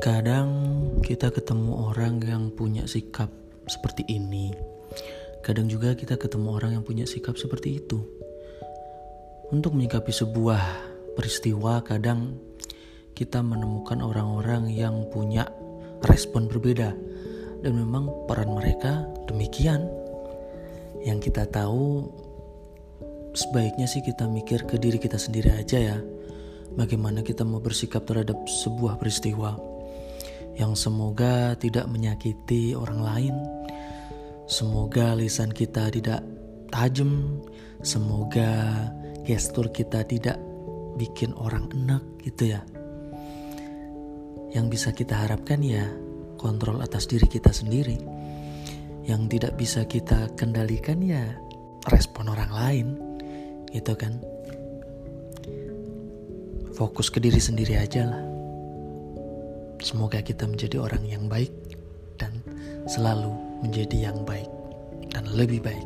Kadang kita ketemu orang yang punya sikap seperti ini. Kadang juga kita ketemu orang yang punya sikap seperti itu. Untuk menyikapi sebuah peristiwa, kadang kita menemukan orang-orang yang punya respon berbeda, dan memang peran mereka demikian. Yang kita tahu, sebaiknya sih kita mikir ke diri kita sendiri aja ya. Bagaimana kita mau bersikap terhadap sebuah peristiwa yang semoga tidak menyakiti orang lain. Semoga lisan kita tidak tajam, semoga gestur kita tidak bikin orang enak gitu ya. Yang bisa kita harapkan ya kontrol atas diri kita sendiri. Yang tidak bisa kita kendalikan ya respon orang lain gitu kan. Fokus ke diri sendiri aja lah. Semoga kita menjadi orang yang baik dan selalu menjadi yang baik dan lebih baik.